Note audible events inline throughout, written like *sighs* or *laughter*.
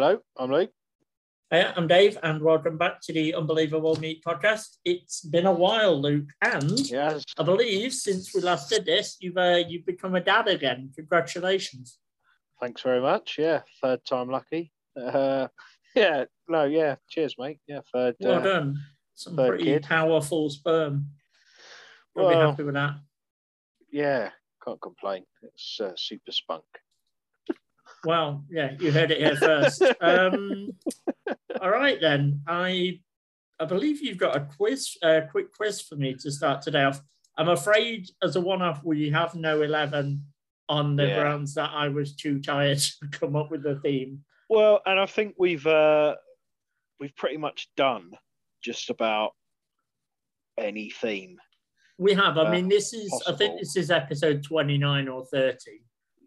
Hello, I'm Luke. Hey, I'm Dave, and welcome back to the Unbelievable Meat podcast. It's been a while, Luke, and Yes. I believe since we last did this, you've uh, you've become a dad again. Congratulations! Thanks very much. Yeah, third time lucky. Uh, *laughs* yeah, no, yeah. Cheers, mate. Yeah, third. Well uh, done. Some third pretty kid. powerful sperm. We'll be happy with that. yeah, can't complain. It's uh, super spunk. Well, yeah, you heard it here first. um, all right then. I I believe you've got a quiz, a quick quiz for me to start today off. I'm afraid, as a one-off, we have no eleven on the Yeah. grounds that I was too tired *laughs* to come up with a theme. Well, and I think we've uh, we've pretty much done just about any theme. We have. I Uh, mean, this is. I think this is episode twenty-nine or thirty,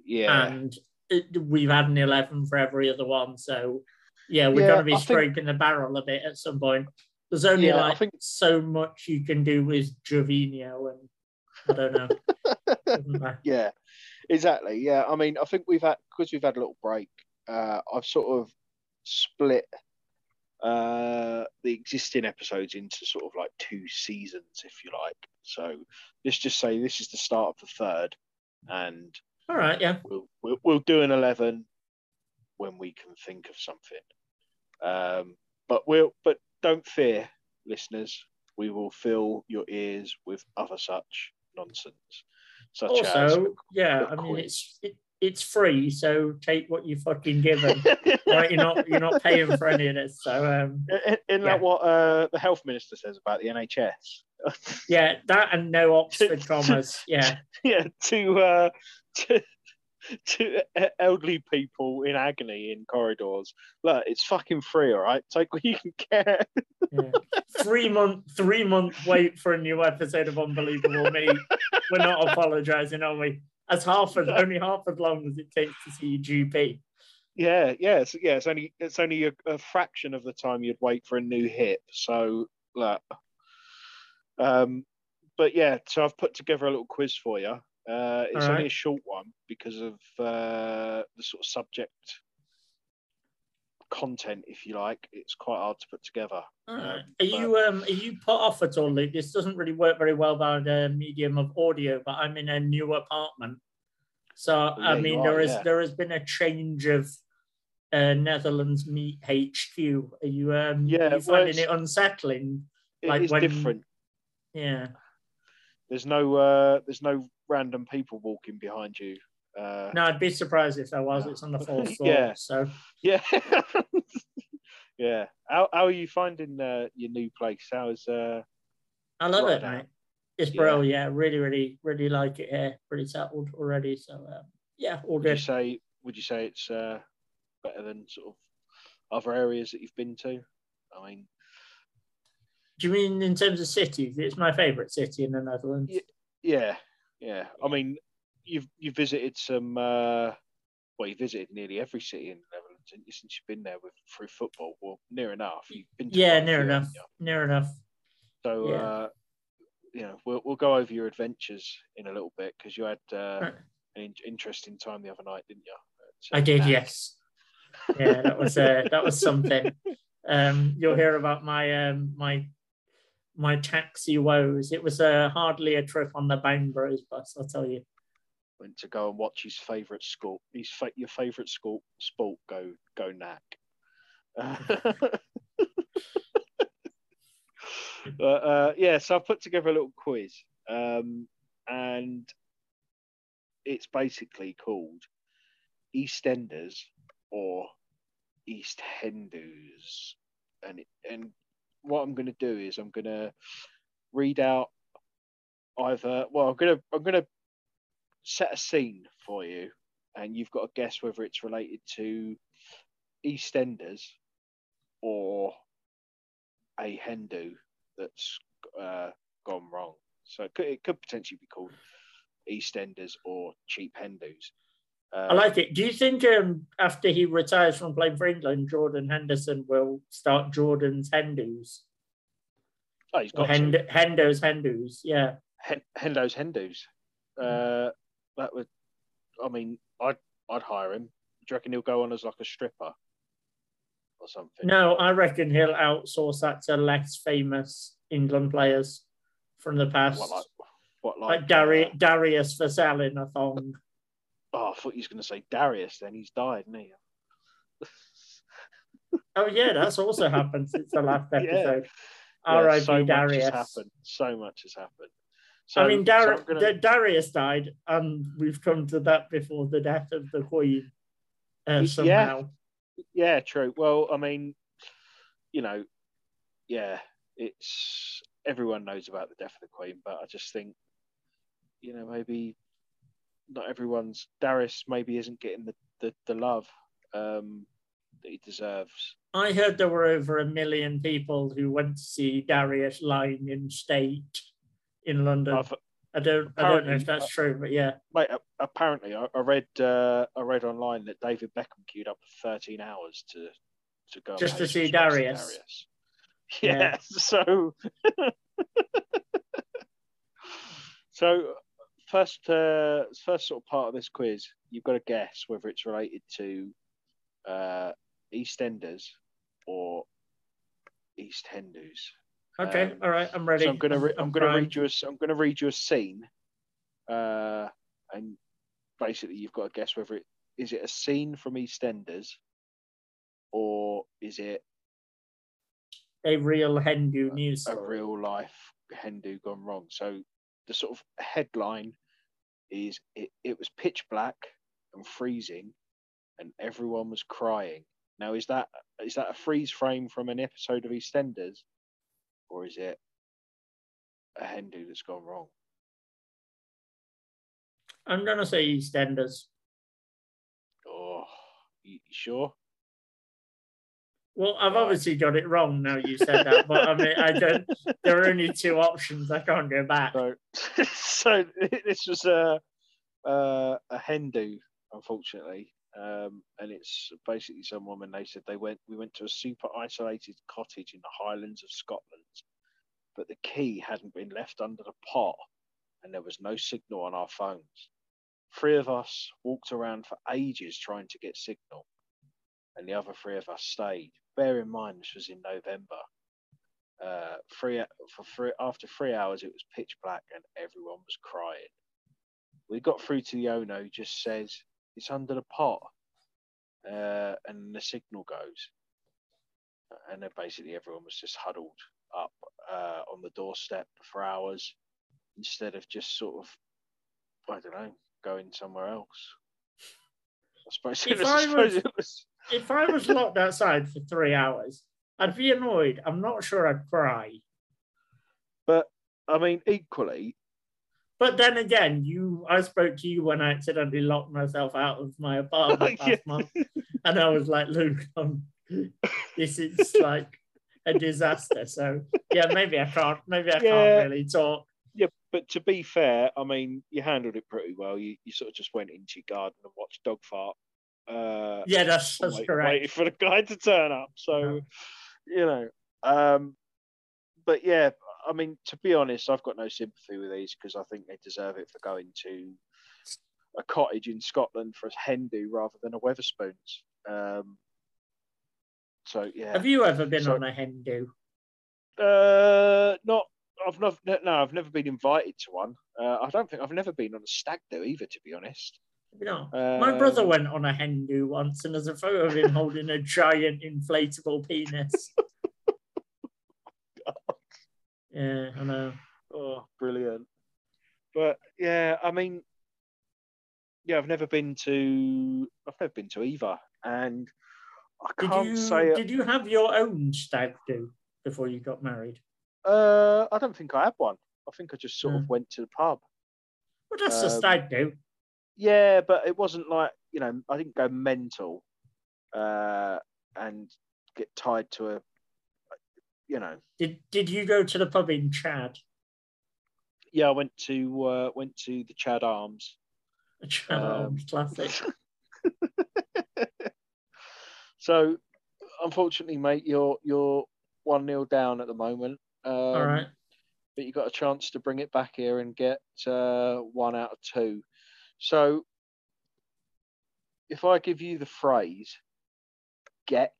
Yeah, and we've had an eleven for every other one. So, yeah, we're Yeah, going to be I think- scraping the barrel a bit at some point. There's only Yeah, I like think- so much you can do with Jovino, and I don't know. *laughs* Yeah, exactly. Yeah, I mean, I think we've had because we've had a little break. Uh, I've sort of split uh, the existing episodes into sort of like two seasons, if you like. So let's just say this is the start of the third, and All right, yeah. we'll we'll, we'll do an eleven when we can think of something. Um, but we'll but don't fear, listeners. We will fill your ears with other such nonsense, such as Also, yeah, I mean it's it, it's free, so take what you fucking given. *laughs* right, you're not you're not paying for any of this. So um, Isn't Yeah. that what uh, the health minister says about the NHS? *laughs* yeah, that and no Oxford commas. Yeah, *laughs* yeah, to, uh, to *laughs* to elderly people in agony in corridors. Look, it's fucking free, all right. Take what you can get. yeah. three month three month wait for a new episode of Unbelievable Me. We're not *laughs* apologising, are we? As half as only half as long as it takes to see your GP. Yeah, yeah, it's, yeah. It's only it's only a, a fraction of the time you'd wait for a new hip. So, look. Um, but yeah, so I've put together a little quiz for you. Uh, it's All only right. a short one because of uh, the sort of subject content, if you like. It's quite hard to put together. All right. Um, Are you um are you put off at all, Luke? This doesn't really work very well by the medium of audio, but I'm in a new apartment. So I yeah, you mean are, there is yeah. there has been a change of uh, Netherlands meat HQ. Are you um Yeah, are you well, finding it's- it unsettling? It Like is when- different. Yeah. There's no uh, there's no random people walking behind you. Uh, No, I'd be surprised if there was. It's on the *laughs* fourth floor. Yeah. So Yeah. *laughs* yeah. How, how are you finding uh, your new place? How's uh I love it, mate. It's Yeah. bro, yeah. Really, really, really like it here. Pretty settled already. So um, yeah, all would you good. say would you say it's uh better than sort of other areas that you've been to? I mean, Do you mean in terms of cities? It's my favourite city in the Netherlands. Yeah. Yeah. I mean, you've you visited some uh well, you visited nearly every city in the Netherlands since you've been there with through football. Well, near enough. You've been Yeah, near enough. Near enough. So, Yeah. uh, you know, we'll, we'll go over your adventures in a little bit because you had uh, Right. an in- interesting time the other night, didn't you? At, uh, I did, Nat? yes. Yeah, that was uh, that was something. *laughs* Um, you'll hear about my um, my my taxi woes. It was uh, hardly a trip on the Bang bus, I'll tell you. Went to go and watch his favourite sport. His fa- your favourite sport, sport go go knack. *laughs* but uh, yeah, so I put together a little quiz, um, and it's basically called EastEnders or East Hindus, and and what I'm going to do is I'm going to read out either. Well, I'm going to I'm going to set a scene for you, and you've got to guess whether it's related to EastEnders or a Hindu that's uh, gone wrong. So it could, it could potentially be called EastEnders or cheap Hindus. Uh, I like it. Do you think um, after he retires from playing for England, Jordan Henderson will start Jordan's Hendus? Oh, he's got to. Hend- Hendo's Hindus, yeah. Hen- Hendo's Hindus. Uh, that would, I mean, I'd I'd hire him. Do you reckon he'll go on as like a stripper? or something. No, I reckon he'll outsource that to less famous England players from the past. What like what like like, Dari- uh, Darius a thong. Oh, I thought he was going to say Darius. Then he's died, isn't he? *laughs* Oh yeah, that's also happened since the last *laughs* episode. Yeah, R.I.P. so much has happened. So much has happened. So, I mean, Dar- so gonna- Da- Darius died, and we've come to that before the death of the Queen. Uh, Yeah. somehow, Yeah, true. Well, I mean, you know, yeah, it's everyone knows about the death of the Queen, but I just think, you know, maybe not everyone's Darius maybe isn't getting the the, the love um, that he deserves. I heard there were over a million people who went to see Darius lying in state in London. I've, I don't, I don't know if that's true, but yeah. mate, apparently, I, I read uh, I read online that David Beckham queued up for 13 hours to to go Just to see to Darius. *laughs* Yeah, Yeah. so *laughs* so first uh, first sort of part of this quiz, you've got to guess whether it's related to uh, EastEnders or East Hindus. Okay, Um, all right, I'm ready. So I'm gonna re- I'm, gonna primed. read you a I'm gonna read you a scene, uh, and basically you've got to guess whether it is it a scene from EastEnders, or is it a real Hindu news a story. real life Hindu gone wrong. So the sort of headline is it, it was pitch black and freezing, and everyone was crying. Now is that is that a freeze frame from an episode of EastEnders, or is it a Hindu that's gone wrong? I'm gonna say EastEnders. Oh, you, you sure? Well, I've obviously got it wrong now. You said that, but I mean, I don't. There are only two options. I can't go back. *laughs* *laughs* So, so *laughs* this was a uh, a Hindu, unfortunately, um, and it's basically some woman. They said they went. We went to a super isolated cottage in the Highlands of Scotland, but the key hadn't been left under the pot, and there was no signal on our phones. Three of us walked around for ages trying to get signal, and the other three of us stayed. Bear in mind, this was in November uh, three for three after three hours it was pitch black and everyone was crying. We got through to the owner who just says it's under the pot, uh, and the signal goes, and then basically everyone was just huddled up uh, on the doorstep for hours instead of just sort of I don't know going somewhere else. I suppose, If *laughs* I I suppose was- it was. If I was locked outside for three hours, I'd be annoyed. I'm not sure I'd cry. But I mean, equally, But then again, you, I spoke to you when I accidentally locked myself out of my apartment *laughs* last Yeah. month, and I was like, "Luke, um, this is like a disaster." So yeah, maybe I can't. Maybe I Yeah. can't really talk. Yeah, but to be fair, I mean, you handled it pretty well. You you sort of just went into your garden and watched dog fart. Uh, Yeah, that's, that's wait- correct. waited for the guy to turn up. So, you know, um, but yeah, I mean, to be honest, I've got no sympathy with these because I think they deserve it for going to a cottage in Scotland for a hen do rather than a Wetherspoons. Um, so yeah, Have you ever been So- on a hen do? uh, not. I've not. No, I've never been invited to one. Uh, I don't think I've never been on a stag do either, to be honest. You know, my brother Um, went on a hen do once, and there's a photo of him holding a giant inflatable penis. *laughs* yeah, I know. Oh, brilliant! But yeah, I mean, yeah, I've never been to. I've never been to either, and I Did can't you say. did you have your own stag do before you got married? Uh, I don't think I had one. I think I just sort Hmm. of went to the pub. Well, that's a Um, stag do. Yeah, but it wasn't like you know. I didn't go mental, uh, and get tied to a. You know, Did did you go to the pub in Chad? yeah, I went to uh, went to the Chad Arms. A Chad Um, Arms classic. *laughs* so, unfortunately, mate, you're you're one 0 down at the moment. Um, All right. But you got a chance to bring it back here and get uh, one out of two. So, if I give you the phrase "get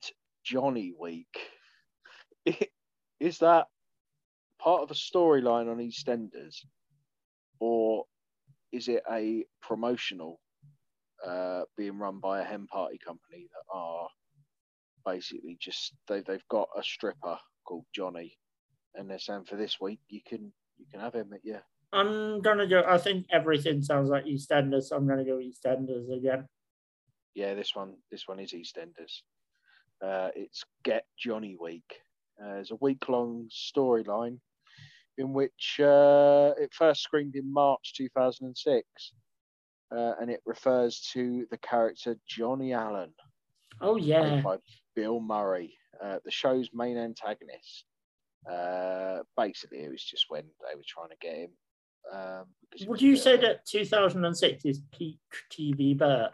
Johnny Week. *laughs* Is that part of a storyline on EastEnders, or is it a promotional uh, being run by a hen party company that are basically just they they've got a stripper called Johnny, and they're saying for this week you can you can have him. Yeah, I'm gonna go. I think everything sounds like EastEnders, so I'm gonna go EastEnders again. Yeah, this one this one is EastEnders. Uh, it's Get Johnny Week. Uh, it's a week long storyline in which uh, it first screened in March 2006. Uh, and it refers to the character Johnny Allen. Oh, yeah. By Bill Murray, uh, the show's main antagonist. Uh, basically, it was just when they were trying to get him. Um, Would you say that 2006 is peak TV burp?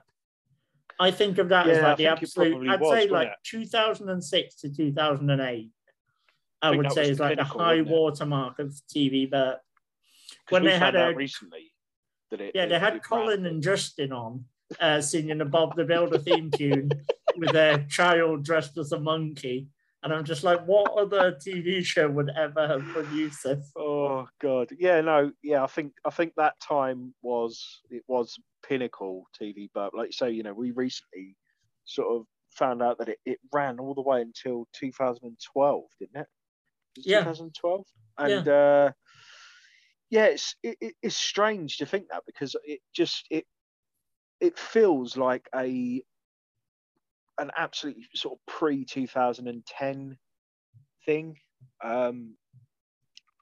I think of that yeah, as like the absolute. I'd was, say like it? 2006 to 2008. I, I would say is like the high watermark of TV burp. When they had a recently that it. Yeah, they had Colin and Justin on uh, singing the Bob the Builder theme tune *laughs* with their child dressed as a monkey. And I'm just like, what other TV show would ever have produced this? Oh God, yeah, no, yeah. I think I think that time was it was pinnacle TV, but like you say, you know, we recently sort of found out that it, it ran all the way until 2012, didn't it? it yeah, 2012, and yeah. uh, yeah, it's it, it's strange to think that because it just it it feels like a an absolutely sort of pre 2010 thing. Um,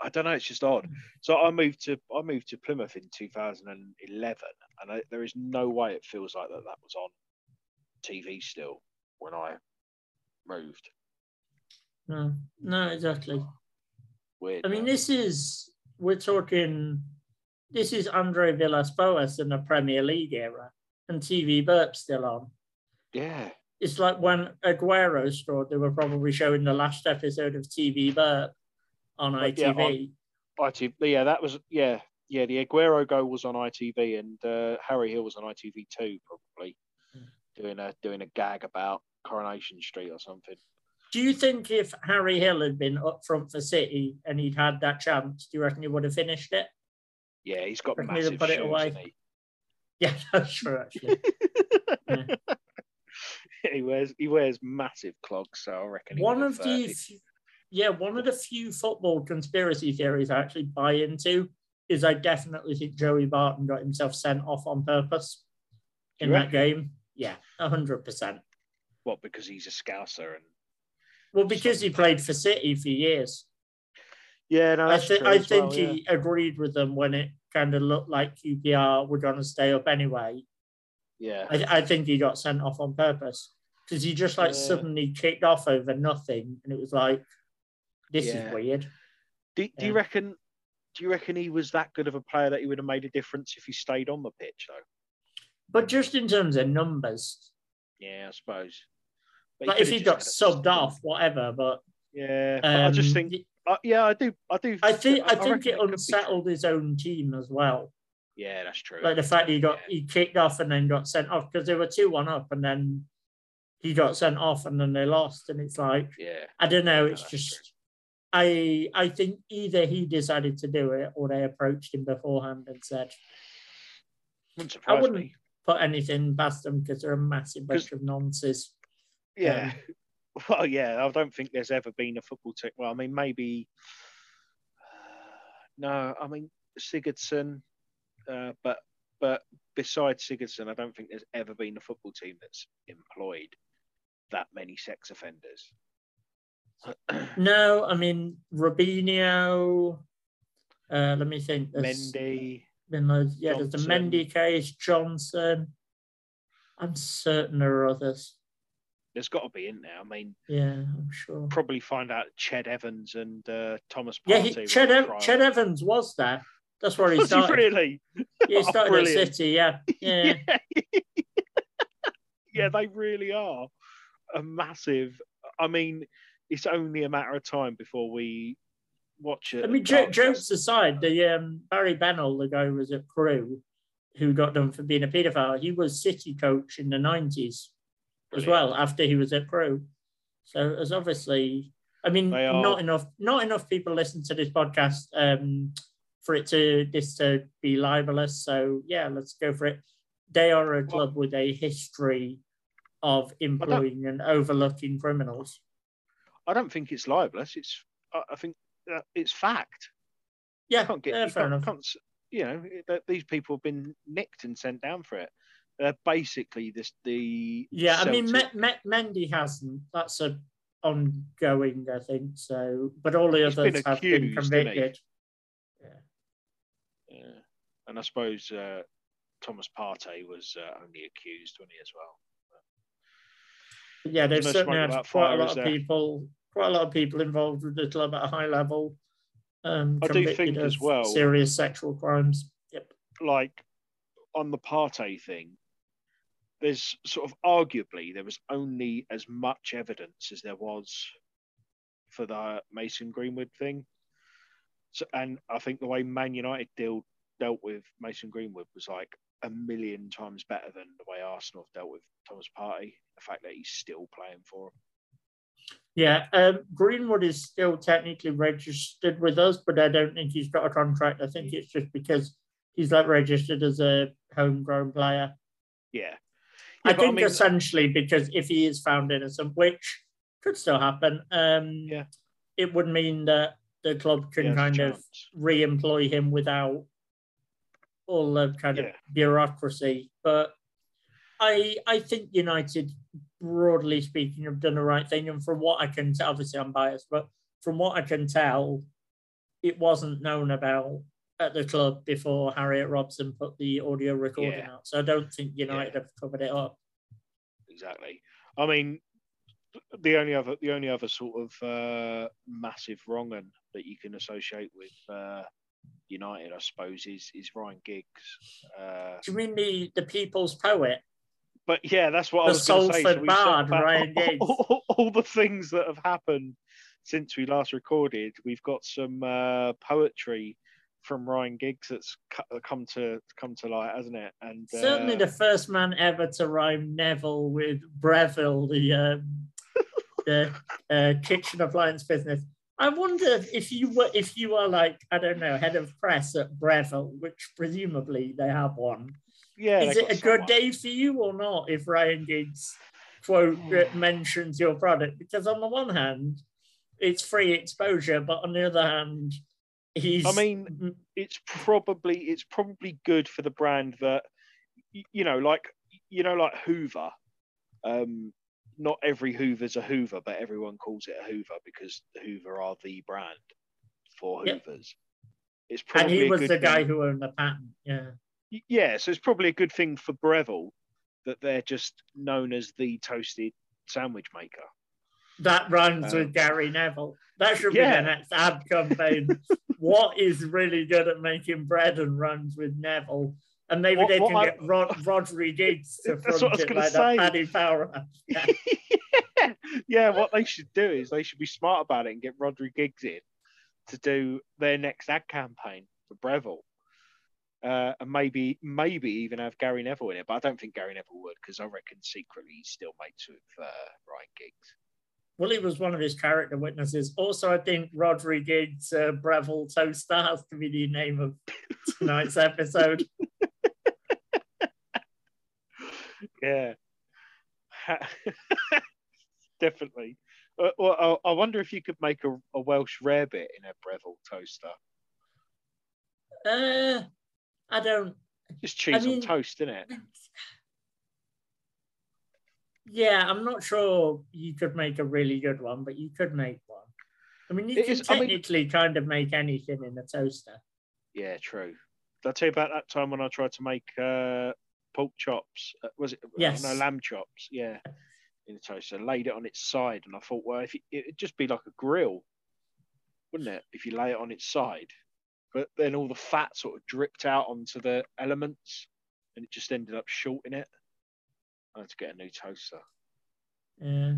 I don't know. It's just odd. So I moved to I moved to Plymouth in 2011, and I, there is no way it feels like that that was on TV still when I moved. No, no, exactly. Weird. I mean, this is we're talking, this is Andre Villas-Boas in the Premier League era, and TV Burp's still on. Yeah. It's like when Aguero scored, they were probably showing the last episode of TV Burp on ITV. Yeah, on ITV, yeah, that was, yeah, yeah, the Aguero goal was on ITV, and uh, Harry Hill was on ITV too, probably mm. doing a doing a gag about Coronation Street or something. Do you think if Harry Hill had been up front for City and he'd had that chance, do you reckon he would have finished it? Yeah, he's got massive put shoes, it away. *laughs* Yeah, that's true. Actually, *laughs* yeah. *laughs* he wears he wears massive clogs, so I reckon. One of the yeah, one of the few football conspiracy theories I actually buy into is I definitely think Joey Barton got himself sent off on purpose in that game. Yeah, hundred percent. What? Because he's a Scouser and well, because he played for City for years. Yeah, no, I, th- I think well, yeah. he agreed with them when it kind of looked like QPR were going to stay up anyway. Yeah, I, I think he got sent off on purpose because he just like yeah. suddenly kicked off over nothing, and it was like, this yeah. is weird. Do, do you reckon? Do you reckon he was that good of a player that he would have made a difference if he stayed on the pitch though? But just in terms of numbers. Yeah, I suppose. But like if he got subbed off, whatever. But yeah, um, I just think, uh, yeah, I do, I do. I think, I, I think it unsettled his own team as well. Yeah, that's true. Like the fact that he got yeah. he kicked off and then got sent off because they were two one up and then he got sent off and then they lost and it's like yeah I don't know. It's just true. I I think either he decided to do it or they approached him beforehand and said. Wouldn't I wouldn't me. put anything past them because they're a massive bunch of nonsense. Yeah. Um, *laughs* well, yeah, I don't think there's ever been a football team. Well, I mean, maybe. *sighs* No, I mean Sigurdsson, uh, but but besides Sigurdsson, I don't think there's ever been a football team that's employed that many sex offenders. *clears throat* no, I mean Robinho. Uh, let me think. There's, Mendy. yeah, Johnson. there's the Mendy case, Johnson. I'm certain there are others. There's got to be in there. I mean, yeah, I'm sure. Probably find out Ched Evans and uh, Thomas Partey. Yeah, he, Ched, Ev- Ched Evans was there. That's where he was *laughs* started. He really? Yeah, he started oh, at City. Yeah, *laughs* yeah. yeah. *laughs* yeah, they really are a massive. I mean, it's only a matter of time before we watch it. I mean, j- jokes aside, the um, Barry Bennell, the guy who was at Crewe, who got done for being a paedophile, he was City coach in the nineties as well after he was at Crewe, So as obviously, I mean, not enough, not enough people listen to this podcast um, for it to this to be libelous. So yeah, let's go for it. They are a club with a history of employing and overlooking criminals. I don't think it's libelous. It's I, think it's fact. Yeah, You can't get yeah, you fair can't, enough. you know these people have been nicked and sent down for it. They're basically this the Yeah, I mean, Celtic- Me- Me- Mendy hasn't. That's a ongoing, I think. So, but all the He's been others have been accused, hasn't he? convicted. yeah. and I suppose uh, Thomas Partey was uh, only accused, wasn't he as well? Yeah, they've certainly had quite a lot of there? people, quite a lot of people involved with the club at a high level. Um, I do convicted think as well- serious sexual crimes. Yep. like on the Partey thing, there's sort of arguably there was only as much evidence as there was for the Mason Greenwood thing. So, and I think the way Man United deal, dealt with Mason Greenwood was like a million times better than the way Arsenal dealt with Thomas Partey. The fact that he's still playing for them. Yeah, um, Greenwood is still technically registered with us, but I don't think he's got a contract. I think it's just because he's like registered as a homegrown player. Yeah. I Yeah, but think mean, essentially because if he is found innocent, which could still happen, um, Yeah. it would mean that the club can kind of re-employ him without all the kind Yeah. of bureaucracy. But I I think United, broadly speaking, have done the right thing. And from what I can tell, obviously I'm biased, but from what I can tell, it wasn't known about at the club before Harriet Robson put the audio recording Yeah. out. So I don't think United have covered it up. exactly. I mean, the only other the only other sort of uh, massive wrong that you can associate with uh, United, I suppose, is is Ryan Giggs. Uh, Do you mean the, the people's poet? But yeah, that's what I was going to say. Set Bard, Ryan *laughs* Giggs. all, all the things that have happened since we last recorded. We've got some uh, poetry from Ryan Giggs that's come to come to light, hasn't it? And uh, Certainly the first man ever to rhyme Neville with Breville, the um, *laughs* the uh, kitchen appliance business. I wonder if you were if you are like I don't know head of press at Breville, which presumably they have one. Yeah, Is it a good someone. day for you or not if Ryan Giggs quote uh, mentions your product? Because on the one hand, it's free exposure, but on the other hand, he's I mean, it's probably it's probably good for the brand that you know, like you know, like Hoover. Um, not every Hoover's a Hoover, but everyone calls it a Hoover because the Hoover are the brand for Yep. Hoovers. It's and he was the guy thing- who owned the patent. Yeah. Yeah, so it's probably a good thing for Breville that they're just known as the toasted sandwich maker. That runs Um, with Gary Neville. That should yeah. be the next ad campaign. *laughs* what is really good at making bread and runs with Neville? And maybe What- they what can I- get Rod, Rhodri Giggs to *laughs* That's what I front was it like say. that Paddy Power. Yeah. *laughs* yeah. yeah, what they should do is they should be smart about it and get Rhodri Giggs in to do their next ad campaign for Breville. Uh, and maybe maybe even have Gary Neville in it, but I don't think Gary Neville would because I reckon secretly he's still mates with uh, Ryan Giggs. Well, he was one of his character witnesses. Also, I think Rhodri Giggs, uh, Breville Toaster has to be the name of tonight's episode. *laughs* Yeah, *laughs* definitely. Uh, well, I, I wonder if you could make a, a Welsh rarebit in a Breville toaster. Uh, I don't. Just cheese mean- on toast, isn't it? *laughs* Yeah, I'm not sure you could make a really good one, but you could make one. I mean, you It can is- I mean- technically kind of make anything in a toaster. Yeah, true. Did I tell you about that time when I tried to make uh, pork chops? Uh, was it? Yes. No, lamb chops. Yeah, in the toaster. Laid it on its side, and I thought, well, if it, it'd just be like a grill, wouldn't it? If you lay it on its side, but then all the fat sort of dripped out onto the elements, and it just ended up shorting it. I had to get a new toaster. Yeah.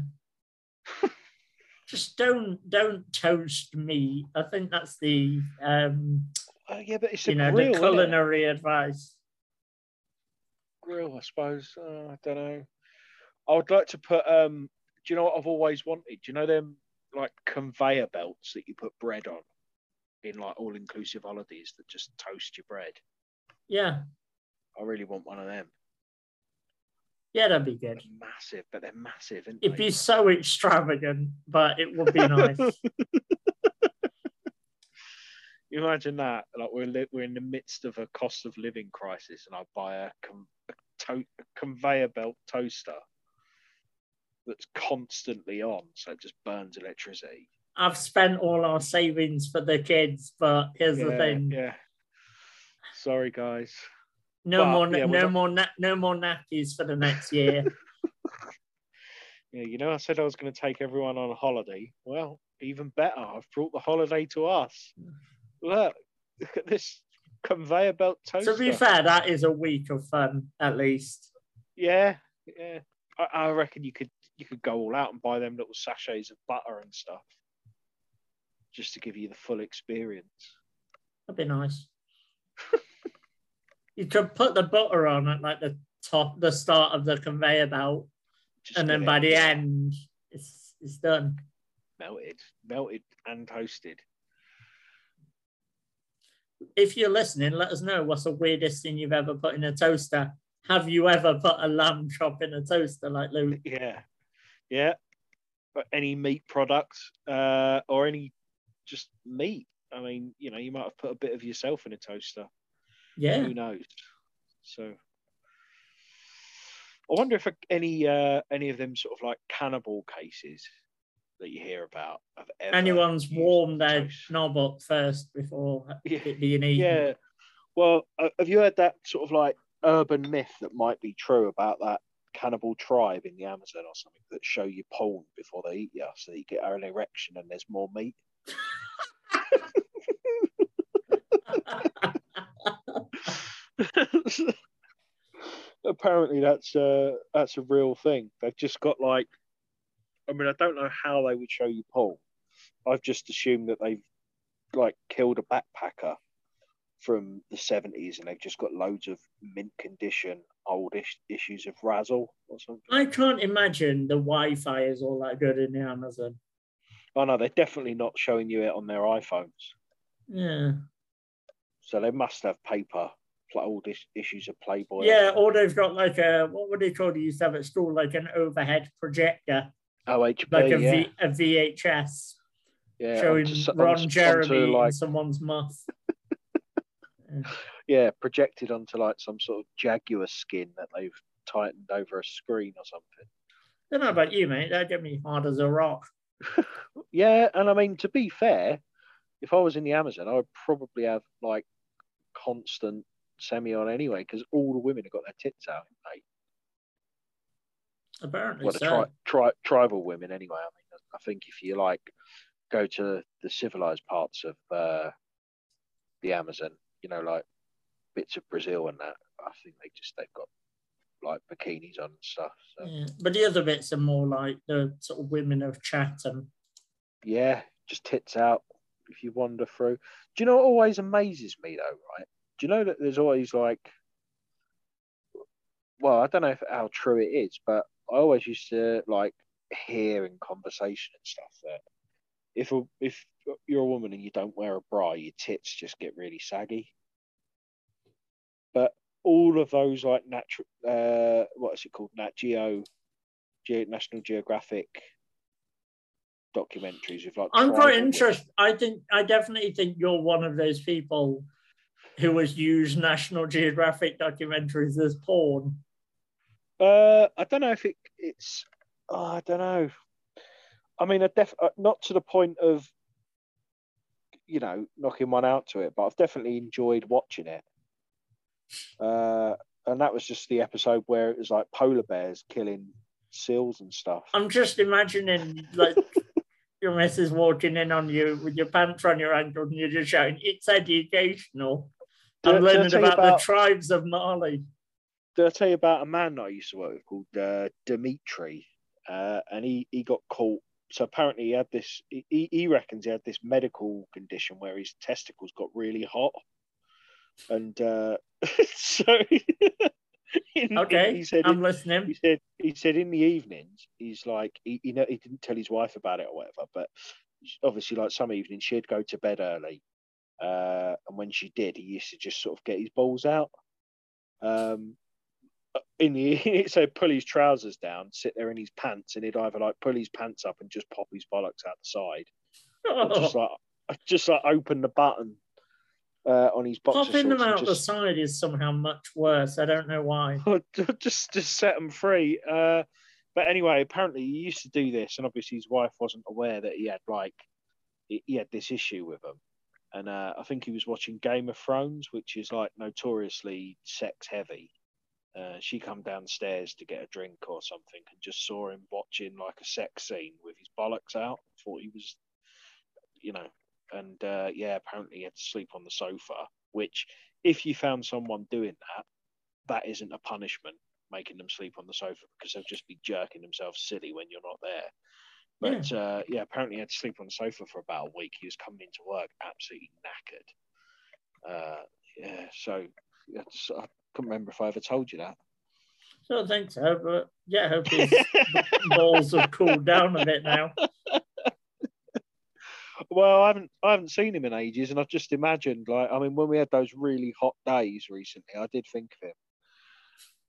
*laughs* Just don't don't toast meat. I think that's the um, Oh yeah, but it's a you know grill. the culinary advice. grill, I suppose. Uh, I don't know. I would like to put um, do you know what I've always wanted? Do you know them like conveyor belts that you put bread on in like all inclusive holidays that just toast your bread? Yeah, I really want one of them. yeah, that'd be good. They're massive, but they're massive. It'd they? be so extravagant, but it would be nice. You *laughs* *laughs* imagine that, like we're li- we're in the midst of a cost of living crisis, and I buy a, a, to- a conveyor belt toaster that's constantly on, so it just burns electricity. I've spent all our savings for the kids, but here's the thing: yeah. Sorry, guys. no But, more, yeah, we're no not- more, na- no more nappies for the next year. *laughs* Yeah, you know, I said I was going to take everyone on a holiday. Well, even better, I've brought the holiday to us. Look, look at this conveyor belt toaster. to be fair, that is a week of fun at least. Yeah, yeah. I, I reckon you could you could go all out and buy them little sachets of butter and stuff, just to give you the full experience. That'd be nice. *laughs* you could put the butter on at like the top, the start of the conveyor belt, Just and then it by the end, it's it's done. melted, melted and toasted. If you're listening, let us know what's the weirdest thing you've ever put in a toaster. Have you ever put a lamb chop in a toaster like Luke? Yeah, yeah. But any meat products uh, or any just meat. I mean, you know, you might have put a bit of yourself in a toaster. Yeah. Who knows? So, I wonder if any uh, any of them sort of like cannibal cases that you hear about have ever Anyone's warmed their toast. knob up first before Yeah. it being eaten. Yeah. Well, uh, have you heard that sort of like urban myth that might be true about that cannibal tribe in the Amazon or something that show you porn before they eat you so that you get an erection and there's more meat? *laughs* Apparently, that's uh, that's a real thing. They've just got like, I mean, I don't know how they would show you Paul. I've just assumed that they've like killed a backpacker from the 70s and they've just got loads of mint condition old ish- issues of Razzle or something. I can't imagine the Wi-Fi is all that good in the Amazon. Oh no, they're definitely not showing you it on their iPhones. Yeah. So they must have paper, like old is- issues of Playboy. Yeah, or they've got like a what would they call it? Used to have at school like an overhead projector, OHP, like a, yeah. v, a VHS yeah, showing onto Ron onto- Jeremy onto, like in someone's muff. *laughs* yeah, projected onto like some sort of jaguar skin that they've tightened over a screen or something. don't know about you, mate. That'd get me hard as a rock. Yeah, and I mean to be fair, if I was in the Amazon, I would probably have like constant semi on anyway because all the women have got their tits out, mate. Apparently Well, the so. tri- tri- tribal women anyway. I mean, I think if you like go to the civilized parts of uh, the Amazon, you know, like bits of Brazil and that, I think they just they've got like bikinis on and stuff. So Yeah. But the other bits are more like the sort of women of Chatham. yeah, just tits out if you wander through. Do you know what always amazes me though, right? Do you know that there's always like well, I don't know if, how true it is, but I always used to like hear in conversation and stuff that if a, if you're a woman and you don't wear a bra, your tits just get really saggy. But all of those like natural, uh, what is it called, Nat Geo, Ge- National Geographic documentaries with like. I'm quite interested. I think I definitely think you're one of those people who has used National Geographic documentaries as porn. Uh, I don't know if it, it's. Oh, I don't know. I mean, I def uh, not to the point of, you know, knocking one out to it, but I've definitely enjoyed watching it. Uh, and that was just the episode where it was like polar bears killing seals and stuff. I'm just imagining like *laughs* your missus walking in on you with your pants on your ankles and you're just shouting, "It's educational." Did I'm I learning about, about- the tribes of Mali. Did I tell you about a man that I used to work with called uh, Dimitri? Uh, and he, he got caught. So apparently he had this, he, he reckons he had this medical condition where his testicles got really hot. And uh, *laughs* so *laughs* In- Okay, he said I'm he listening. said he said in the evenings he's like he you know he didn't tell his wife about it or whatever, but obviously like some evenings she'd go to bed early, uh, and when she did, he used to just sort of get his balls out. Um, in the *laughs* so pull his trousers down, sit there in his pants, and he'd either like pull his pants up and just pop his bollocks out the side, or just like just like open the button uh, on his boxer Popping them out the side is somehow much worse. I don't know why. *laughs* just just set them free. Uh, but anyway, apparently he used to do this, and obviously his wife wasn't aware that he had like he, he had this issue with him. And uh, I think he was watching Game of Thrones, which is like notoriously sex heavy. Uh, she come downstairs to get a drink or something, and just saw him watching like a sex scene with his bollocks out. Thought he was, you know, and uh, yeah, apparently he had to sleep on the sofa. Which, if you found someone doing that, that isn't a punishment making them sleep on the sofa because they'll just be jerking themselves silly when you're not there. But yeah, uh, yeah apparently he had to sleep on the sofa for about a week. He was coming into work absolutely knackered. Uh, yeah, so I couldn't remember if I ever told you that. I don't think so, but yeah, I hope his balls have cooled down a bit now. *laughs* Well, I haven't I haven't seen him in ages, and I've just imagined like I mean, when we had those really hot days recently, I did think of him.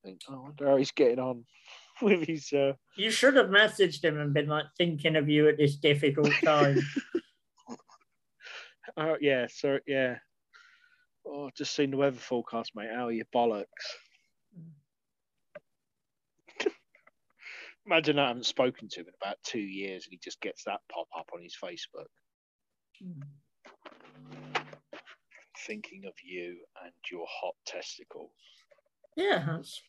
Think, oh, I wonder how he's getting on *laughs* with his. Uh... You should have messaged him and been like thinking of you at this difficult *laughs* time. Oh yeah, so yeah. Oh, I've just seen the weather forecast, mate. How are your bollocks? *laughs* Imagine I haven't spoken to him in about two years, and he just gets that pop up on his Facebook. Thinking of you and your hot testicles. Yeah, that's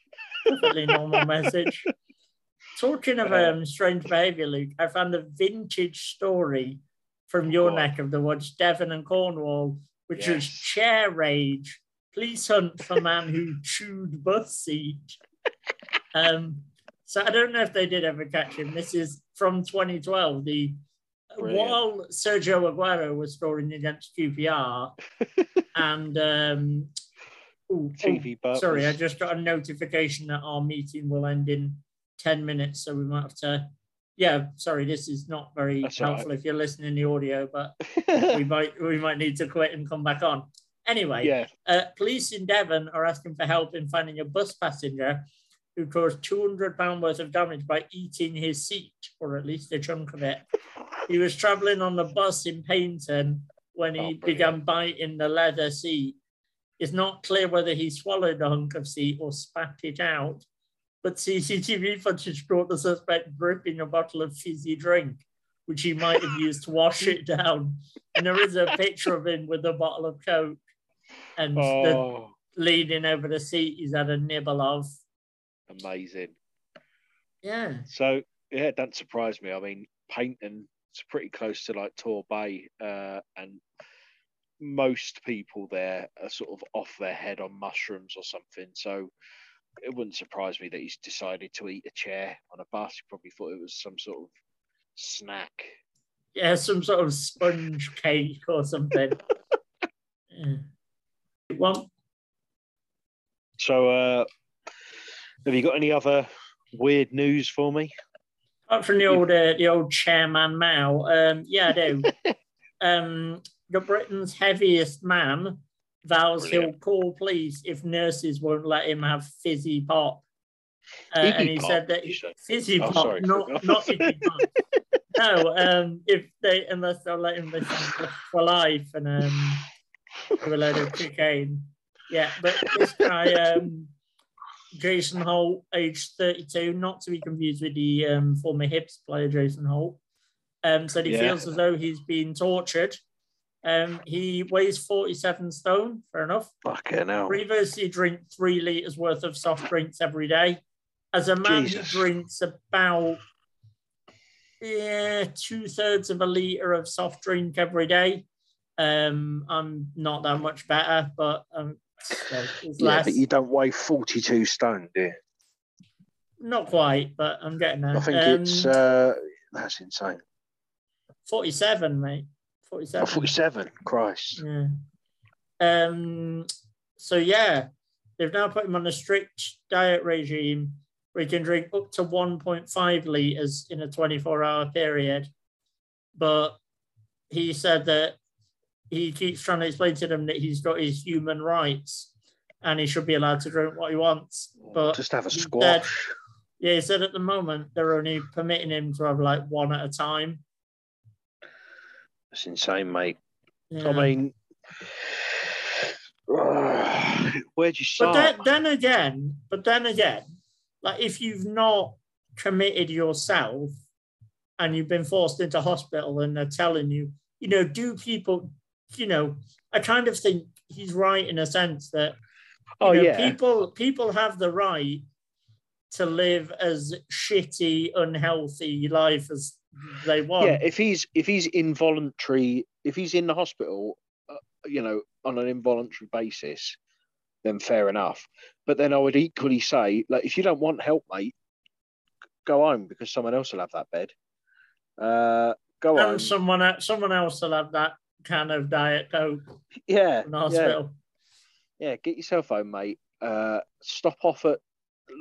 a perfectly normal message. *laughs* Talking of um, strange behaviour, Luke, I found a vintage story from your on. neck of the woods, Devon and Cornwall, which Yes. chair rage. Police hunt for man who chewed bus seat. Um, so I don't know if they did ever catch him. This is from 2012. The Brilliant. while Sergio Aguero was scoring against QPR, *laughs* and um, ooh, oh. Sorry, I just got a notification that our meeting will end in 10 minutes, so we might have to. Yeah, sorry, this is not very That's all right. helpful if you're listening the audio, but *laughs* we might we might need to quit and come back on. Anyway, yeah. uh, police in Devon are asking for help in finding a bus passenger who caused £200 worth of damage by eating his seat, or at least a chunk of it. He was travelling on the bus in Paignton when he Oh, began biting the leather seat. It's not clear whether he swallowed a hunk of seat or spat it out, but CCTV footage brought the suspect gripping a bottle of fizzy drink, which he might have used to wash it down. And there is a picture of him with a bottle of Coke and the Oh, leaning over the seat he's had a nibble of. Amazing. Yeah. So yeah, it doesn't surprise me. I mean, Paignton it's pretty close to like Torbay, uh, and most people there are sort of off their head on mushrooms or something. So it wouldn't surprise me that he's decided to eat a chair on a bus. He probably thought it was some sort of snack. Yeah, some sort of sponge cake or something. *laughs* yeah. Well, So uh, have you got any other weird news for me? apart from the old uh, the old chairman Mao, um, yeah, I do. *laughs* um, the Britain's heaviest man vows he'll call police if nurses won't let him have fizzy pop. Uh, and he Pop, said that said. fizzy Oh, pop, sorry. not *laughs* not Iggy Pop. no, um, if they unless they'll let him listen for, life and um, a load of cocaine. Yeah, but this guy, um, Jason Holt, age 32, not to be confused with the um, former Hibs player Jason Holt, um, said he Yeah. feels as though he's been tortured. Um, he weighs 47 stone, fair enough. Fucking hell. Previously, drink three liters worth of soft drinks every day. As a man Jesus. who drinks about yeah two thirds of a liter of soft drink every day, um, I'm not that much better, but um, it's Yeah, but you don't weigh 42 stone, do you? Not quite, but I'm getting there. I think Um, it's, uh, that's insane. 47, mate. 47. Oh, 47, Christ. Yeah. Um. So yeah, They've now put him on a strict diet regime where he can drink up to 1.5 litres in a 24 hour period. But he said that he keeps trying to explain to them that he's got his human rights and he should be allowed to drink what he wants. But Just have a he said- yeah, he said at the moment they're only permitting him to have like one at a time. It's insane, mate. Yeah. I mean, *sighs* where'd you but start? then, then again, but then again, like if you've not committed yourself and you've been forced into hospital and they're telling you, you know, do people, you know, I kind of think he's right in a sense that oh know, yeah, people people have the right to live as shitty, unhealthy life as they want. yeah. If he's if he's involuntary, if he's in the hospital, uh, you know, on an involuntary basis, then fair enough. But then I would equally say, like, if you don't want help, mate, go home because someone else will have that bed. Uh, go home. and someone someone else will have that kind of diet coke yeah, in the yeah. yeah, get yourself home, mate. Uh, stop off at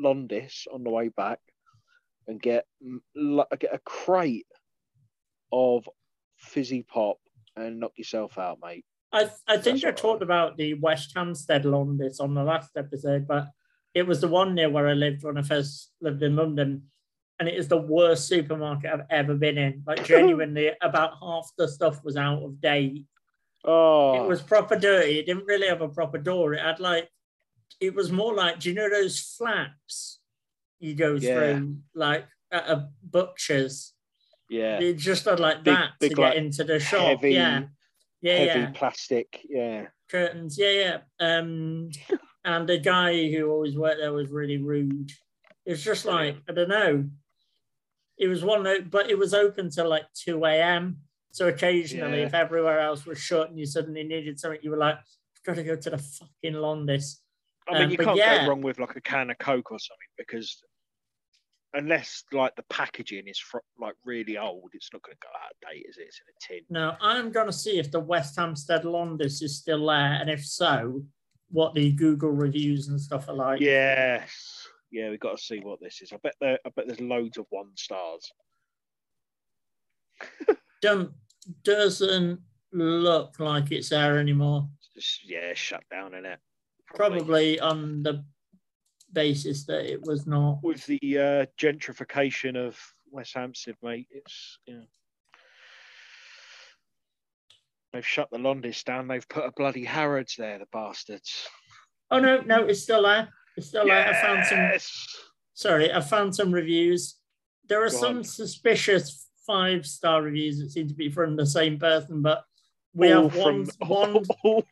Londis on the way back and get get a crate of fizzy pop and knock yourself out, mate. I, I think That's I talked about the West Hampstead Londis on the last episode, but it was the one near where I lived when I first lived in London. And it is the worst supermarket I've ever been in. Like, genuinely, *laughs* about half the stuff was out of date. Oh, It was proper dirty. It didn't really have a proper door. It had like, it was more like, do you know those flaps you go Yeah. through, like at a butcher's? yeah, It just had like Big- that big, to like, get into the shop. heavy, yeah. Yeah, heavy yeah. plastic. Yeah, curtains. Yeah, yeah. Um, *laughs* and the guy who always worked there was really rude. It's just like I don't know. It was one, but it was open till like two a.m. So occasionally, Yeah. if everywhere else was shut and you suddenly needed something, you were like, "I've got to go to the fucking Londis." I mean, Um, you can't yeah. go wrong with like a can of Coke or something because unless like the packaging is fr- like really old, it's not going to go out of date, is it? It's in a tin. Now I'm going to see if the West Hampstead Londis is still there, and if so, what the Google reviews and stuff are like. Yes. Yeah, we've got to see what this is. I bet there. I bet there's loads of one stars. Doesn't look like it's there anymore. It's just yeah, shut down in it. probably on the basis that it was not. with the uh, gentrification of West Hampstead, mate. It's you know. They've shut the Londis down. They've put a bloody Harrods there, the bastards. Oh no, no, it's still there. Still there. I found some. Sorry, I found some reviews. There are Go some on. suspicious five star reviews that seem to be from the same person, but we all have one. from one *laughs* all,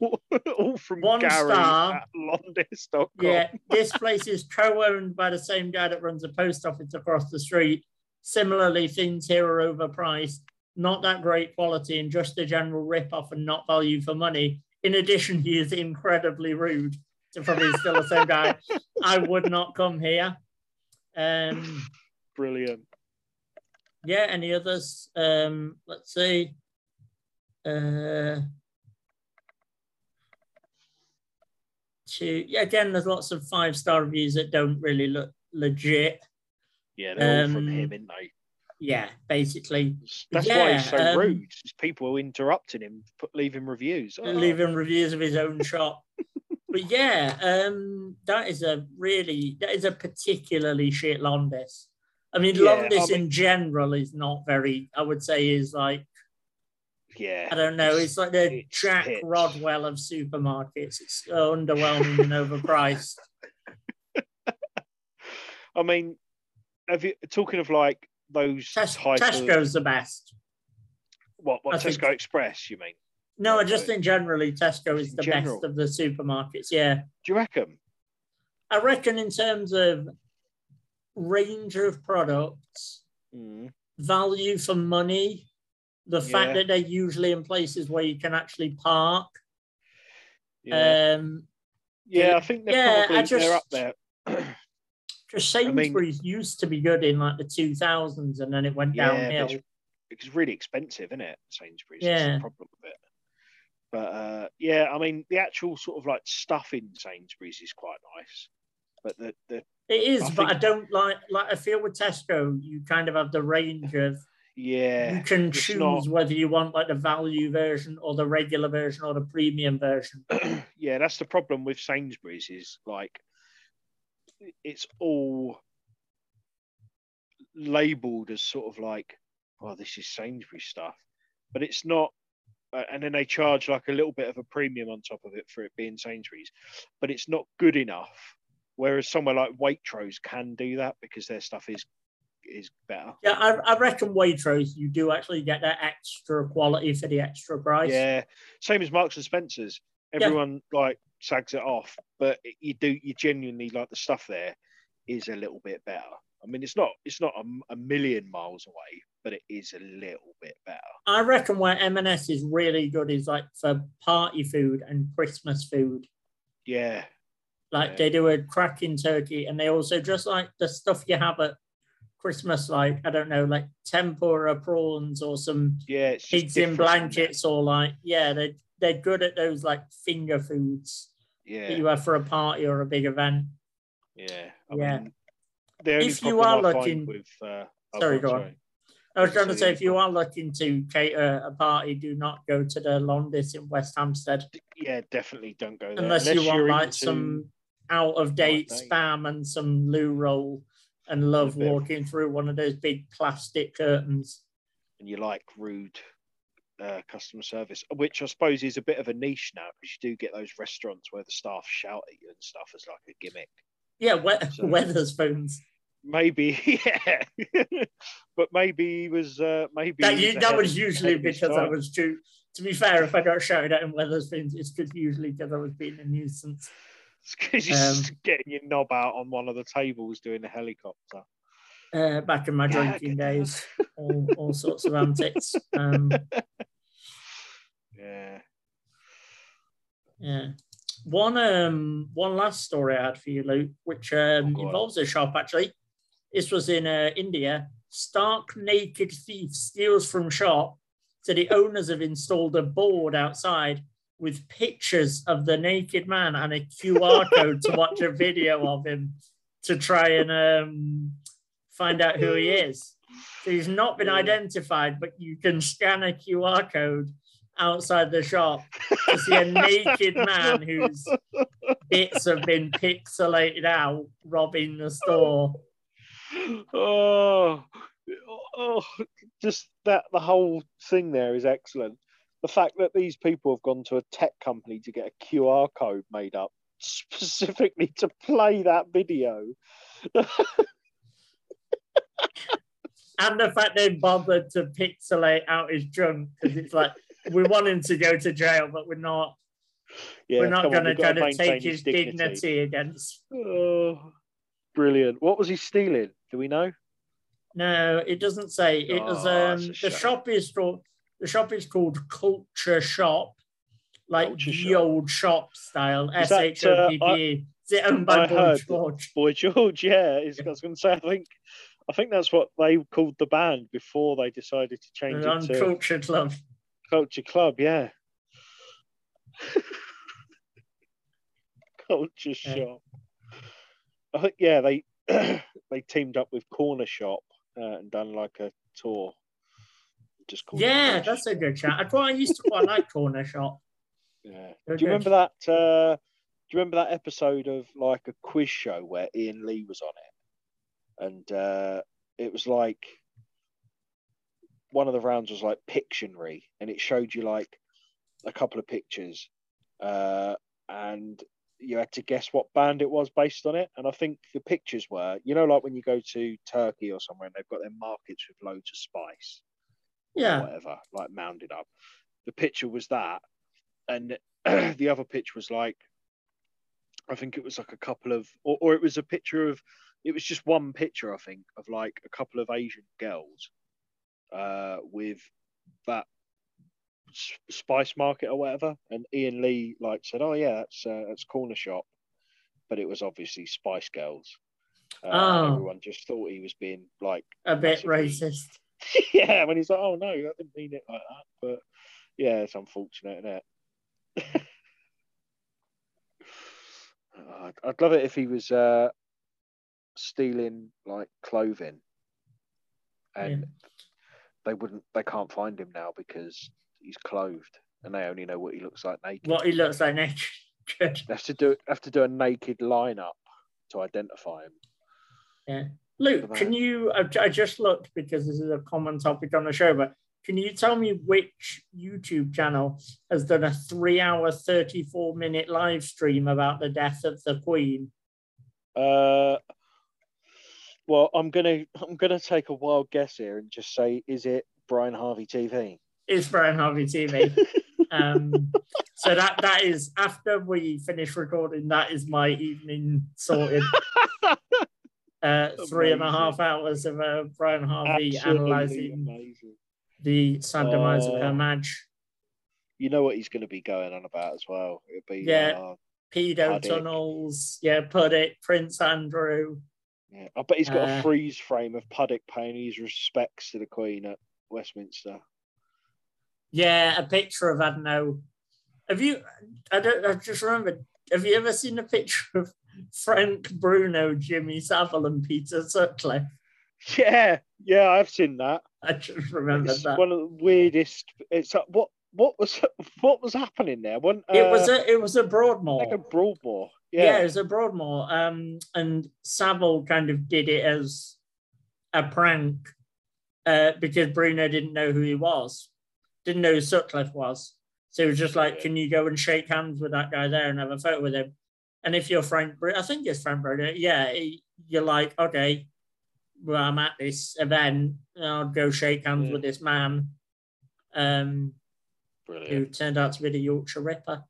all from one Gary star. at Londis.com. yeah, *laughs* this place is co-owned by the same guy that runs a post office across the street. Similarly, things here are overpriced, not that great quality, and just a general rip-off and not value for money. In addition, he is incredibly rude. Probably still the same guy. I would not come here. Um, Brilliant. yeah, any others? Um, let's see. Uh, to, yeah, again, there's lots of five star reviews that don't really look legit. Yeah, they're all from Um, him, aren't they? Yeah, basically, That's why he's so um, rude. People interrupting him, put, leaving reviews. Oh, leaving reviews of his own shop. *laughs* but yeah, um, that is a really that is a particularly shit Londis. I mean, Yeah, Londis I mean- in general is not very. I would say is like yeah. I don't know. It's like the it's Jack hits. Rodwell of supermarkets. It's so underwhelming and overpriced. *laughs* I mean, have you talking of like those Tes- type of Tesco's the best. what? What I think- Tesco Express? You mean? No, I just think generally Tesco is the general. best of the supermarkets. Yeah. Do you reckon? I reckon in terms of range of products, Mm. value for money, the Yeah. fact that they're usually in places where you can actually park. Yeah, Um, yeah. I think they're yeah, I probably just- they're up there. *clears throat* just mean- Sainsbury's used to be good in like the 2000s and then it went Yeah, downhill. it's- it's really expensive, isn't it? Sainsbury's. Yeah. the problem with it. But uh, yeah, I mean, the actual sort of like stuff in Sainsbury's is quite nice. But the, the It is, I but I don't like like I feel with Tesco, you kind of have the range of yeah, you can choose not- whether you want like the value version or the regular version or the premium version. *clears throat* yeah, that's the problem with Sainsbury's is like it's all labeled as sort of like, oh, this is Sainsbury's stuff, but it's not. Uh, and then they charge like a little bit of a premium on top of it for it being Sainsbury's, but it's not good enough. Whereas somewhere like Waitrose can do that because their stuff is is better. Yeah, I, I reckon Waitrose, you do actually get that extra quality for the extra price. Yeah, same as Marks and Spencers. Everyone like sags it off, but you do you genuinely like the stuff there is a little bit better. I mean, it's not it's not a, a million miles away, but it is a little bit better. I reckon where M&S is really good is like for party food and Christmas food. Yeah, Like Yeah. they do a cracking turkey, and they also just like the stuff you have at Christmas, like I don't know, like tempura prawns or some yeah. Pigs in different, isn't it? blankets, or like yeah, they they're good at those like finger foods that Yeah, you have for a party or a big event. yeah. I Yeah. mean, If you are looking- with uh, Sorry, go on, go on. I was trying to say, if you are looking to cater a party, do not go to the Londis in West Hampstead Yeah, definitely don't go there unless, you want like some out of date Out of date. spam and some loo roll and love walking through one of those big plastic curtains. and you like rude uh, customer service, which I suppose is a bit of a niche now because you do get those restaurants where the staff shout at you and stuff as like a gimmick. Yeah, we- So- *laughs* Wetherspoons. Maybe, *laughs* yeah, but maybe he was uh, maybe That, you, was that was usually ahead of his because I was too. To be fair, if I got shouted at in Wetherspoons, it's because usually because I was being a nuisance. It's 'cause you're um, getting your knob out on one of the tables doing the helicopter. Uh, back in my drinking days, all, all sorts of antics. Um, Yeah, Yeah. One um one last story I had for you, Luke, which um, go involves a shop actually. This was in uh, India. Stark naked thief steals from shop. So the owners have installed a board outside with pictures of the naked man and a QR *laughs* code to watch a video of him to try and um, find out who he is. So he's not been identified, but you can scan a QR code outside the shop to see a *laughs* naked man whose bits have been pixelated out robbing the store. Oh, oh, just that the whole thing there is excellent. The fact that these people have gone to a tech company to get a QR code made up *laughs* specifically to play that video. *laughs* And the fact they bothered to pixelate out his junk because it's like we want him to go to jail, but we're not. Yeah, we're not going to we've gotta kind of take his dignity. against. Oh, brilliant! What was he stealing? Do we know? No, it doesn't say. It was Oh, um the shame. shop is called the shop is called Culture Shop, like Culture the Shop. old shop style. Is S that, H O P uh, P E. Is it owned by I Boy heard- George? Boy George, yeah. It's, I was going to say, I think, I think that's what they called the band before they decided to change On it to Culture Club. Culture Club, yeah. *laughs* Culture Yeah. Shop. I think yeah, they *clears throat* they teamed up with Cornershop uh, and done like a tour. Just Yeah, that's a good chat. I quite I used to quite like Cornershop. Yeah. They're Do you good. remember that? Uh, do you remember that episode of like a quiz show where Ian Lee was on it, and uh, it was like one of the rounds was like Pictionary, and it showed you like a couple of pictures, uh, and you had to guess what band it was based on it. And I think the pictures were, you know, like when you go to Turkey or somewhere and they've got their markets with loads of spice Yeah. whatever, like mounded up. The picture was that, and *clears throat* the other picture was like, I think it was like a couple of, or, or it was a picture of, it was just one picture, I think, of like a couple of Asian girls, uh, with that spice market or whatever, and Ian Lee like said, "Oh yeah, that's uh, that's corner shop," but it was obviously Spice Girls. Uh, Oh. Everyone just thought he was being like A bit racist. *laughs* yeah, when he's like, oh no, I didn't mean it like that. But yeah, it's unfortunate, isn't it? *laughs* I'd, I'd love it if he was uh, stealing like clothing, and they wouldn't. They can't find him now because he's clothed, and they only know what he looks like naked. What he looks like naked. *laughs* They have to do have to do a naked lineup to identify him. Yeah. Luke, can you? I, I just looked because this is a common topic on the show, but can you tell me which YouTube channel has done a three hour, 34 minute live stream about the death of the Queen? Uh, well, I'm gonna I'm gonna take a wild guess here and just say, is it Brian Harvey TV? It's Brian Harvey TV. *laughs* um, so that that is after we finish recording. That is my evening sorted. *laughs* Uh, three and a half hours of uh, Brian Harvey Absolutely analysing amazing. the sad demise of Oh. her Madge. You know what he's going to be going on about as well. It'll be Yeah. uh, Pedo tunnels, yeah, Puddick, Prince Andrew. yeah. I bet he's got Uh, a freeze frame of Puddock paying his respects to the Queen at Westminster. Yeah, a picture of I don't know. Have you? I don't. I just remember. Have you ever seen a picture of Frank Bruno, Jimmy Savile, and Peter Sutcliffe? Yeah, yeah, I've seen that. I just remember It's that. one of the weirdest. It's like, what what was *laughs* what was happening there? One, uh, it was a. It was a Broadmoor. like a Broadmoor. yeah. Yeah, it was a Broadmoor. Um, and Savile kind of did it as a prank, uh, because Bruno didn't know who he was, didn't know who Sutcliffe was. So he was just like, "Can you go and shake hands with that guy there and have a photo with him?" And if you're Frank, Bru- I think it's Frank Bruno. Yeah, you're like, okay, well, I'm at this event. I'll go shake hands with this man, um, who turned out to be the Yorkshire Ripper.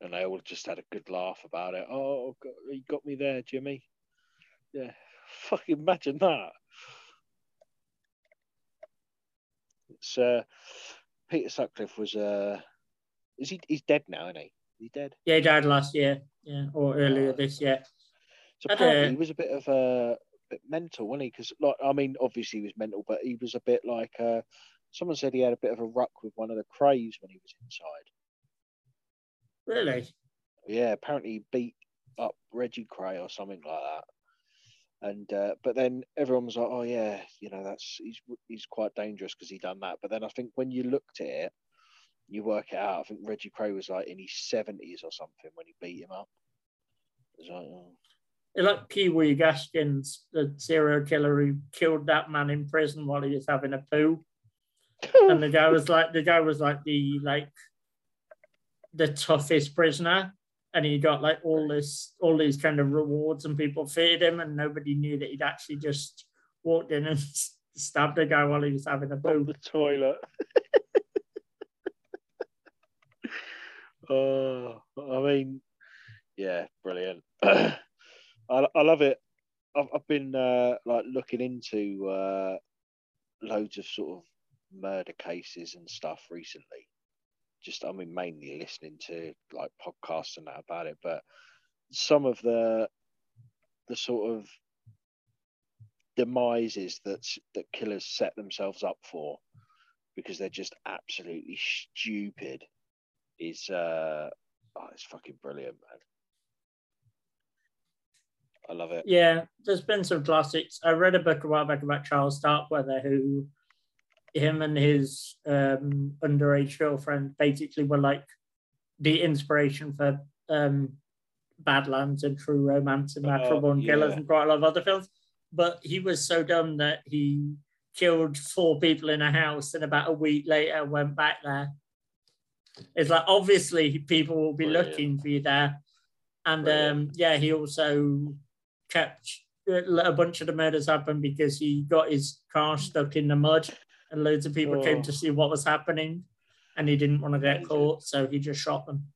And they all just had a good laugh about it. Oh, God, you got me there, Jimmy. Yeah, *laughs* fucking imagine that. It's uh, Peter Sutcliffe was uh, is he? He's dead now, isn't he? Is he dead? Yeah, he died last year. Yeah, or earlier this year. So apparently he was a bit of a bit mental, wasn't he? Because like I mean, obviously he was mental, but he was a bit like uh, someone said he had a bit of a ruck with one of the Krays when he was inside. Really? Yeah, apparently he beat up Reggie Kray or something like that. And uh, but then everyone was like, "Oh yeah, you know that's he's he's quite dangerous because he done that." But then I think when you looked at it, you work it out. I think Reggie Kray was like in his seventies or something when he beat him up. It was like, oh. It's like Wee Gaskins, the serial killer who killed that man in prison while he was having a poo. *laughs* And the guy was like, the guy was like the like the toughest prisoner, and he got like all this, all these kind of rewards, and people feared him, and nobody knew that he'd actually just walked in and *laughs* stabbed a guy while he was having a poo. the toilet. oh, I mean, yeah, brilliant. *clears throat* I, I love it. I've, I've been uh, like looking into uh, loads of sort of murder cases and stuff recently. Just, I mean, mainly listening to like podcasts and that about it, but some of the the sort of demises that that killers set themselves up for because they're just absolutely stupid is uh oh, it's fucking brilliant man i love it Yeah, there's been some classics. I read a book a while back about Charles Starkweather, who him and his um, underage girlfriend basically were like the inspiration for um, Badlands and True Romance and Natural Oh, Born Killers yeah. and quite a lot of other films. But he was so dumb that he killed four people in a house and about a week later went back there. It's like obviously people will be Brilliant. looking for you there. And um, yeah, he also kept a bunch of the murders happen because he got his car stuck in the mud and loads of people came Oh. to see what was happening and he didn't want to get caught, so he just shot them.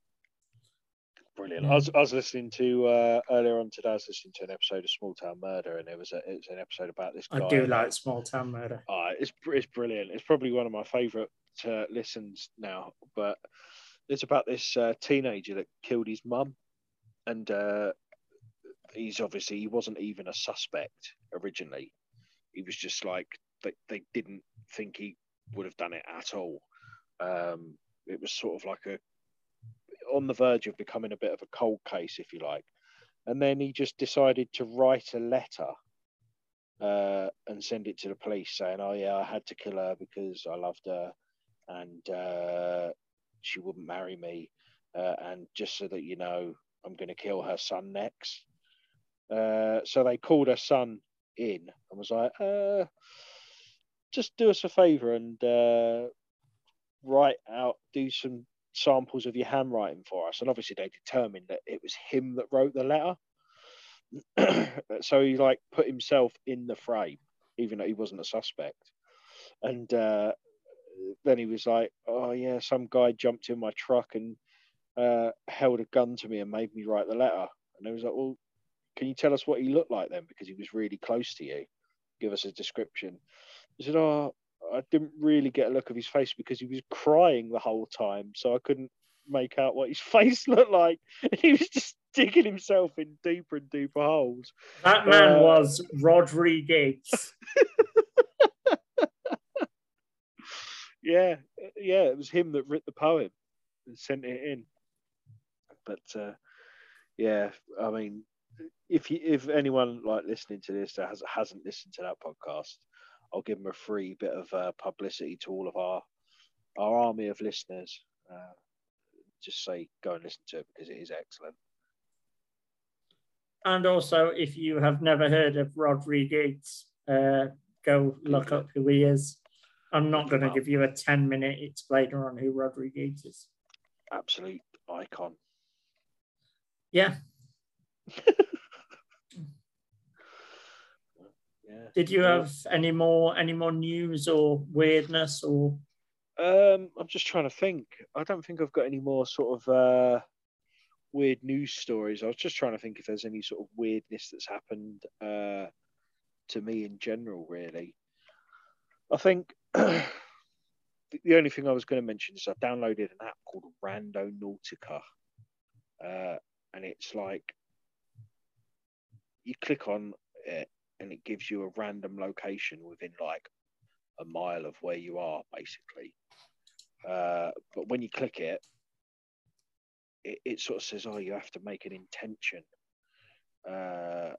brilliant. I, was, I was listening to uh earlier on today i was listening to an episode of small town murder and it was a, it was an episode about this guy I do like small town murder. Oh, it's it's brilliant. It's probably one of my favourite uh, listens now. But it's about this uh, teenager that killed his mum, and uh, he's obviously he wasn't even a suspect originally. He was just like they they didn't think he would have done it at all. Um, it was sort of like a on the verge of becoming a bit of a cold case, if you like. And then he just decided to write a letter uh, and send it to the police saying, "Oh yeah, I had to kill her because I loved her, and uh, she wouldn't marry me, uh, and just so that you know, I'm going to kill her son next." Uh, so they called her son in and was like, uh, "Just do us a favor and uh, write out, do some samples of your handwriting for us." And obviously, they determined that it was him that wrote the letter. *clears throat* so he like put himself in the frame, even though he wasn't a suspect. And uh, then he was like, "Oh yeah, some guy jumped in my truck and uh, held a gun to me and made me write the letter." And I was like, "Well, can you tell us what he looked like then? Because he was really close to you. Give us a description." He said, "Oh, I didn't really get a look of his face because he was crying the whole time, so I couldn't make out what his *laughs* face looked like. And he was just digging himself in deeper and deeper holes. That man uh, was Rodriguez. *laughs* yeah, yeah, it was him that wrote the poem and sent it in. But uh, yeah, I mean, if you, if anyone like listening to this that has, hasn't listened to that podcast, I'll give them a free bit of uh, publicity to all of our our army of listeners. Uh, just say go and listen to it because it is excellent. And also, if you have never heard of Rodriguez, uh, go look up who he is. I'm not going to give you a 10 minute explainer on who Rodriguez is. Absolute icon. Yeah. *laughs* yeah. Did you have any more any more news or weirdness or um I'm just trying to think. I don't think I've got any more sort of uh weird news stories. I was just trying to think if there's any sort of weirdness that's happened uh, to me in general, really. I think *clears throat* the only thing I was going to mention is I downloaded an app called Randonautica. Uh, and it's like you click on it and it gives you a random location within like a mile of where you are, basically. Uh, but when you click it, it, it sort of says, oh, you have to make an intention uh,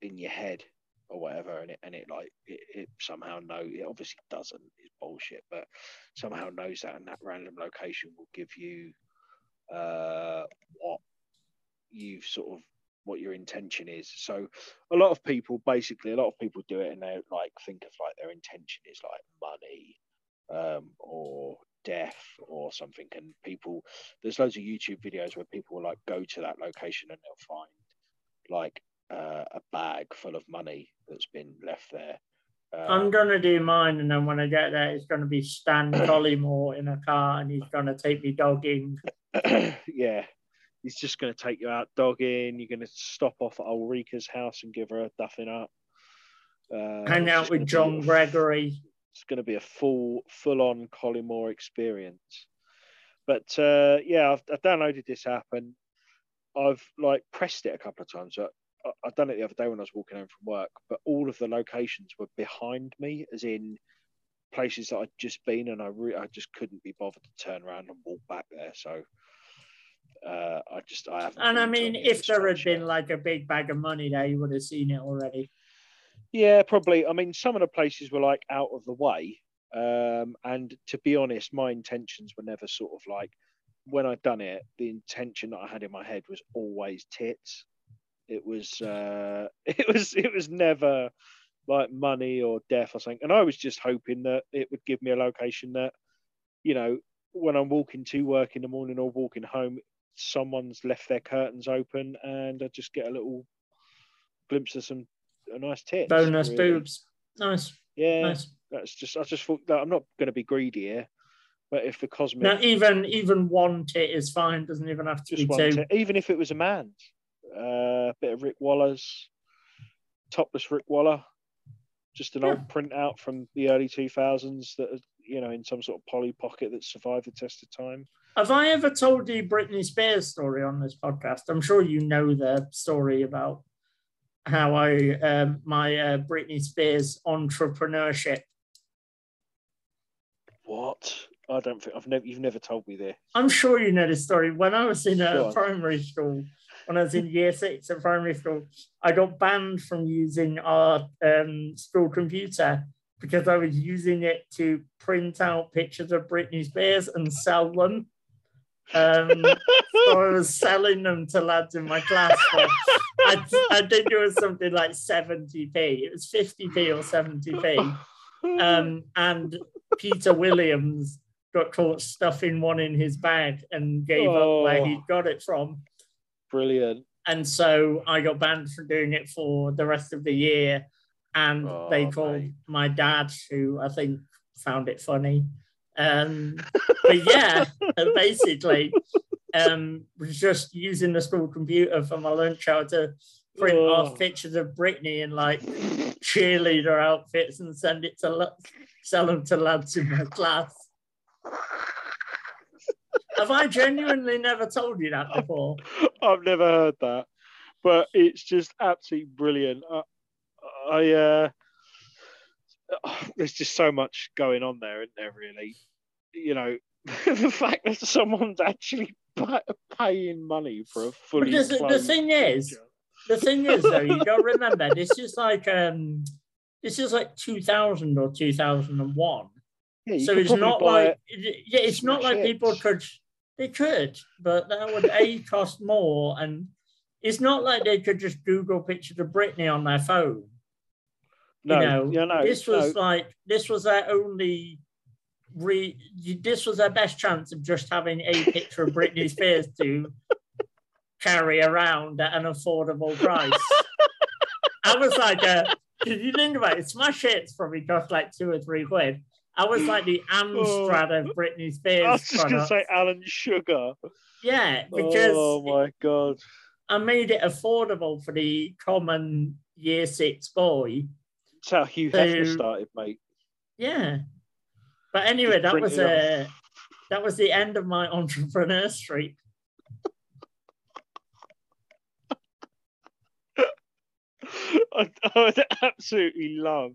in your head or whatever, and it and it like it, it somehow know it obviously doesn't it's bullshit, but somehow knows that, and that random location will give you uh, what you've sort of what your intention is. So a lot of people basically a lot of people do it and they like think of like their intention is like money um, or death or something. And people there's loads of youtube videos where people will like go to that location and they'll find like uh, a bag full of money that's been left there. Um, i'm gonna do mine and then when i get there it's gonna be stan *coughs* collymore in a car and he's gonna take me dogging. *coughs* Yeah he's just gonna take you out dogging you're gonna stop off at ulrika's house and give her a duffing up uh, hang out with john gregory it's going to be a full, full-on Collymore experience. But uh, yeah, I've, I've, downloaded this app and I've like pressed it a couple of times. I, I've done it the other day when I was walking home from work, but all of the locations were behind me, as in places that I'd just been, and I re- I just couldn't be bothered to turn around and walk back there. So uh, I just I haven't. And I mean, if there had been like a big bag of money there, you would have seen it already. Yeah, probably. I mean, some of the places were like out of the way. Um, and to be honest, my intentions were never sort of like when I'd done it, the intention that I had in my head was always tits. It was uh, *laughs* it was it was never like money or death or something. And I was just hoping that it would give me a location that, you know, when I'm walking to work in the morning or walking home, someone's left their curtains open and I just get a little glimpse of some a nice tip. Bonus really. boobs. Nice. Yeah. Nice. That's just I just thought that I'm not going to be greedy here, but if the cosmic now even even one tit is fine. Doesn't even have to be two. Tit. Even if it was a man, a uh, bit of Rick Waller's topless Rick Waller, just an yeah. old printout from the early 2000s that you know in some sort of Polly Pocket that survived the test of time. Have I ever told you Britney Spears story on this podcast? I'm sure you know the story about how I um, my uh, Britney Spears entrepreneurship. What? I don't think I've never. You've never told me this. I'm sure you know this story. When I was in on. primary school, when I was in year six at primary school, I got banned from using our um, school computer because I was using it to print out pictures of Britney Spears and sell them. Um, so I was selling them to lads in my class. I, I think it was something like 70p. It was 50p or 70p. Um, and Peter Williams got caught stuffing one in his bag and gave up where Oh. he got it from. Brilliant. And so I got banned from doing it for the rest of the year. And Oh, they called mate. my dad, who I think found it funny. Um, *laughs* but yeah, basically, um, was just using the school computer for my lunch hour to print Oh. off pictures of Britney in like cheerleader outfits and send it to la- sell them to lads in my class. Have I genuinely never told you that before? *laughs* I've never heard that, but it's just absolutely brilliant. I, I uh, *sighs* there's just so much going on there, isn't there? Really, you know, *laughs* the fact that someone's actually paying money for a fully. Because the- thing is- The thing is, though, you got to *laughs* remember this is like um, this is like 2000 or 2001. yeah, so it's not like it- it- yeah, it's not like people could they could, but that would a *laughs* cost more, and it's not like they could just Google pictures of Britney on their phone. No, you know, yeah, no, this was no. like this was their only re this was their best chance of just having a picture of Britney Spears to carry around at an affordable price. I was like, uh, if you think about it, smash hits probably cost like two or three quid. I was like the Amstrad of Britney Spears. I was just going to say Alan Sugar. yeah, because oh my god! I made it affordable for the common year six boy. That's how Hugh So- Hefner started, mate. Yeah. But anyway, that was it uh, that was the end of my *laughs* entrepreneur streak. *laughs* I, I would absolutely love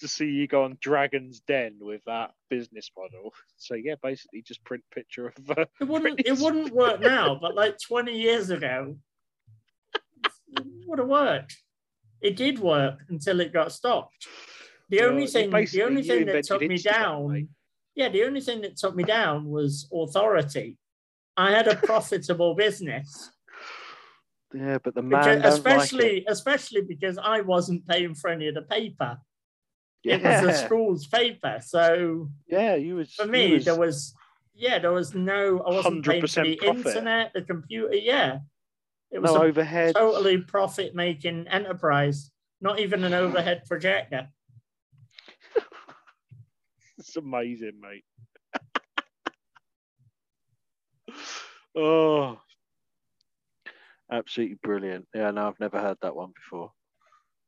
to see you go on Dragon's Den with that business model. So yeah, basically just print picture of. Uh, It wouldn't it wouldn't work now, but like 20 years ago, it would have worked. It did work until it got stopped. The Well, only thing the only thing that took me down, yeah, the only thing that took me down was authority. I had a *laughs* profitable business. yeah, but the man Because, especially like especially because I wasn't paying for any of the paper. It was Yeah, the school's paper. So yeah, you was for me, was- there was yeah, there was no I wasn't paying for the profit. internet, the computer, yeah. It was no a overhead. totally profit making enterprise, not even an overhead projector. *laughs* It's amazing, mate. *laughs* oh, absolutely brilliant. Yeah, no, I've never heard that one before.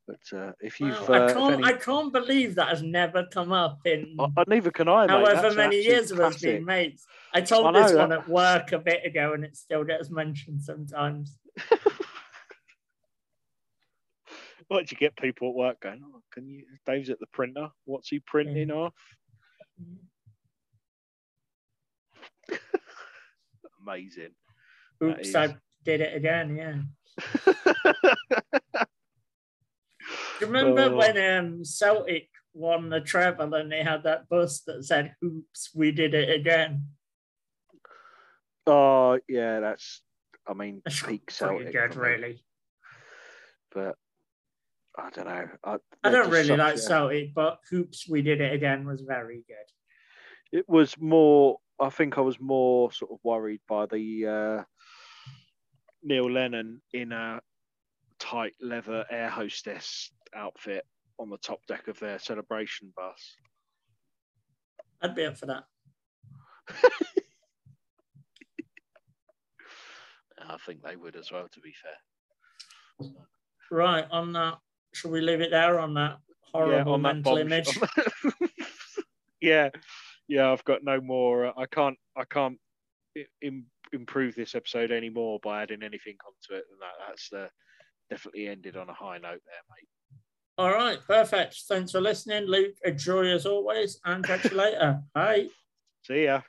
But uh, if you've, Wow, uh, I can't any- I can't believe that has never come up in I, I- neither can I, mate. however That's many years of us being mates. I told I know this one at work a bit ago and it still gets mentioned sometimes. *laughs* What do you get people at work going? Oh, can you? Dave's at the printer. What's he printing off? *laughs* Amazing. Oops, is- I did it again, yeah. *laughs* Do you remember Oh. when um, Celtic won the treble and they had that bus that said, Oops, we did it again? oh yeah, that's. I mean, That's *laughs* peak Celtic. good, really. But I don't know. I, I don't really like a- Celtic, but Hoops, we did it again was very good. it was more I think I was more sort of worried by the uh, Neil Lennon in a tight leather air hostess outfit on the top deck of their celebration bus. I'd be up for that. *laughs* I think they would as well, to be fair. Right, on that, shall we leave it there on that horrible on mental bomb- image? *laughs* yeah, yeah. I've got no more. uh, I can't. I can't im- improve this episode anymore by adding anything onto it than that. That's uh, definitely ended on a high note there, mate. All right, perfect. Thanks for listening, Luke. A joy as always, and catch you later. *laughs* Bye. See See ya.